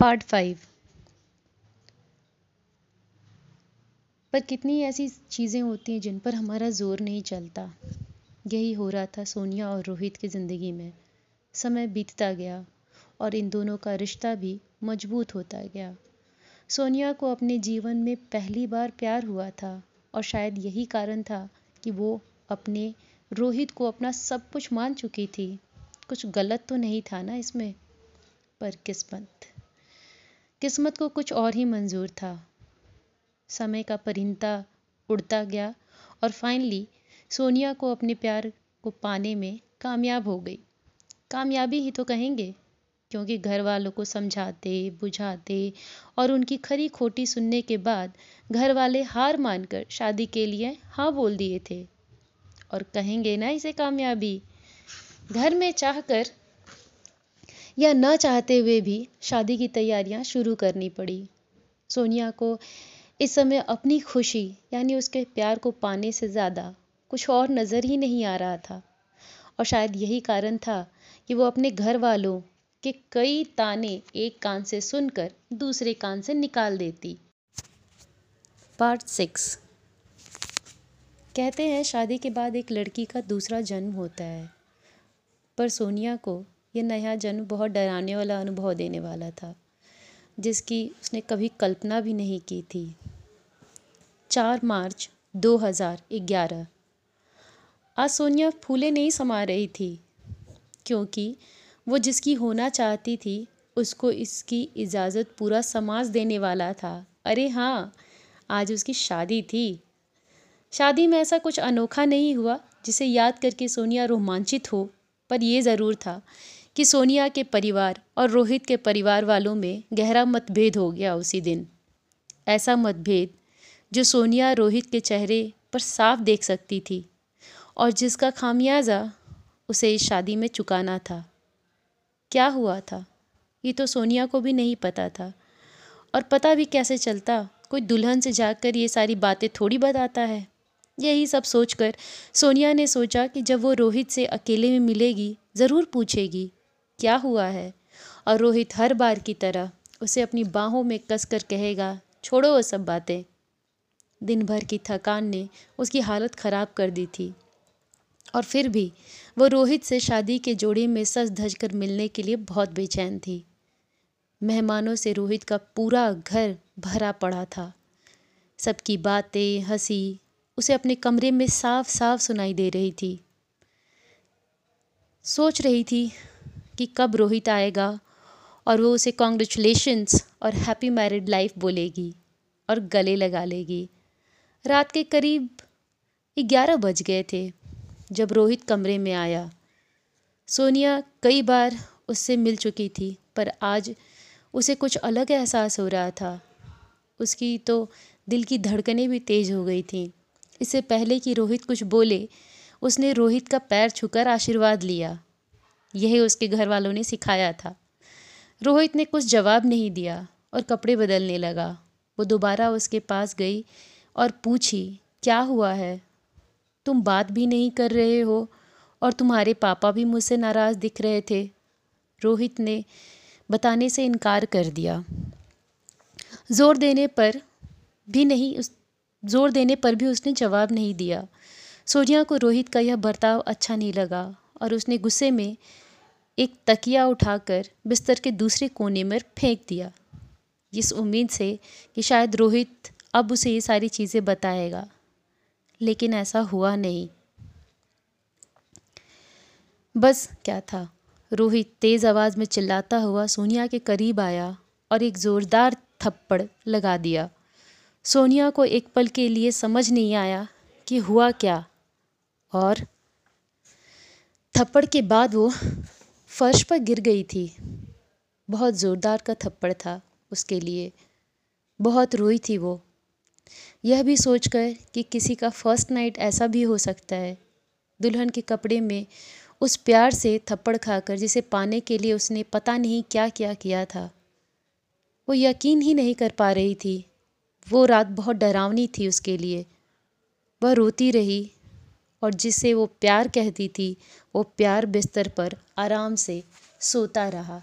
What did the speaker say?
Part five. पर कितनी ऐसी चीज़ें होती हैं जिन पर हमारा ज़ोर नहीं चलता? यही हो रहा था सोनिया और रोहित की ज़िंदगी में। समय बीतता गया और इन दोनों का रिश्ता भी मज़बूत होता गया। सोनिया को अपने जीवन में पहली बार प्यार हुआ था और शायद यही कारण था कि वो अपने रोहित को अपना सब कुछ मान चुकी थी। कुछ गलत तो नहीं था ना इसमें? पर किस्मत। किस्मत को कुछ और ही मंजूर था। समय का परिंदा उड़ता गया और फाइनली सोनिया को अपने प्यार को पाने में कामयाब हो गई। कामयाबी ही तो कहेंगे, क्योंकि घर वालों को समझाते, बुझाते और उनकी खरी खोटी सुनने के बाद घर वाले हार मानकर शादी के लिए हाँ बोल दिए थे। और कहेंगे ना इसे कामयाबी। घर में चाहकर या न चाहते हुए भी शादी की तैयारियाँ शुरू करनी पड़ी। सोनिया को इस समय अपनी खुशी, यानी उसके प्यार को पाने से ज़्यादा कुछ और नज़र ही नहीं आ रहा था। और शायद यही कारण था कि वो अपने घर वालों के कई ताने एक कान से सुनकर दूसरे कान से निकाल देती। Part six. कहते हैं, शादी के बाद एक लड़की का दूसरा जन्म होता है, पर सोनिया को ये नया जन्म बहुत डराने वाला अनुभव देने वाला था, जिसकी उसने कभी कल्पना भी नहीं की थी। चार मार्च 2011 आज सोनिया फूले नहीं समा रही थी, क्योंकि वो जिसकी होना चाहती थी, उसको इसकी इजाज़त पूरा समाज देने वाला था। अरे हाँ आज उसकी शादी थी। शादी में ऐसा कुछ अनोखा नहीं हुआ जिसे याद करके सोनिया रोमांचित हो, पर यह ज़रूर था कि सोनिया के परिवार और रोहित के परिवार वालों में गहरा मतभेद हो गया उसी दिन। ऐसा मतभेद जो सोनिया रोहित के चेहरे पर साफ़ देख सकती थी और जिसका खामियाजा उसे इस शादी में चुकाना था। क्या हुआ था? ये तो सोनिया को भी नहीं पता था। और पता भी कैसे चलता? कोई दुल्हन से जाकर ये सारी बातें थोड़ी बताता है? यही सब सोचकर सोनिया ने सोचा कि जब वो रोहित से अकेले में मिलेगी, ज़रूर पूछेगी। क्या हुआ है? और रोहित हर बार की तरह उसे अपनी बाहों में कस कर कहेगा, छोड़ो वो सब बातें। दिन भर की थकान ने उसकी हालत ख़राब कर दी थी। और फिर भी वो रोहित से शादी के जोड़े में सज धज कर मिलने के लिए बहुत बेचैन थी। मेहमानों से रोहित का पूरा घर भरा पड़ा था। सबकी बातें, हँसी उसे अपने कमरे में साफ़ साफ़ सुनाई दे रही थी। सोच रही थी कि कब रोहित आएगा और वो उसे कॉन्ग्रेचुलेशंस और हैप्पी मैरिड लाइफ बोलेगी और गले लगा लेगी। रात के करीब ग्यारह बज गए थे जब रोहित कमरे में आया। सोनिया कई बार उससे मिल चुकी थी, पर आज उसे कुछ अलग एहसास हो रहा था। उसकी तो दिल की धड़कनें भी तेज़ हो गई थीं। इससे पहले कि रोहित कुछ बोले, उसने रोहित का पैर छूकर आशीर्वाद लिया। यही उसके घर वालों ने सिखाया था। रोहित ने कुछ जवाब नहीं दिया और कपड़े बदलने लगा। वो दोबारा उसके पास गई और पूछी, क्या हुआ है? तुम बात भी नहीं कर रहे हो और तुम्हारे पापा भी मुझसे नाराज़ दिख रहे थे? रोहित ने बताने से इनकार कर दिया। ज़ोर देने पर भी नहीं उस, ज़ोर देने पर भी उसने जवाब नहीं दिया। सोनिया को रोहित का यह बर्ताव अच्छा नहीं लगा। और उसने गुस्से में एक तकिया उठाकर बिस्तर के दूसरे कोने में फेंक दिया। इस उम्मीद से कि शायद रोहित अब उसे ये सारी चीज़ें बताएगा, लेकिन ऐसा हुआ नहीं। बस क्या था? रोहित तेज़ आवाज़ में चिल्लाता हुआ सोनिया के करीब आया और एक ज़ोरदार थप्पड़ लगा दिया। सोनिया को एक पल के लिए समझ नहीं आया कि हुआ क्या, और थप्पड़ के बाद वो फर्श पर गिर गई थी। बहुत ज़ोरदार का थप्पड़ था उसके लिए। बहुत रोई थी वो। यह भी सोचकर कि किसी का फ़र्स्ट नाइट ऐसा भी हो सकता है। दुल्हन के कपड़े में उस प्यार से थप्पड़ खाकर जिसे पाने के लिए उसने पता नहीं क्या क्या किया था। वो यकीन ही नहीं कर पा रही थी। वो रात बहुत डरावनी थी उसके लिए। वह रोती रही और जिसे वो प्यार कहती थी वो प्यार बिस्तर पर आराम से सोता रहा।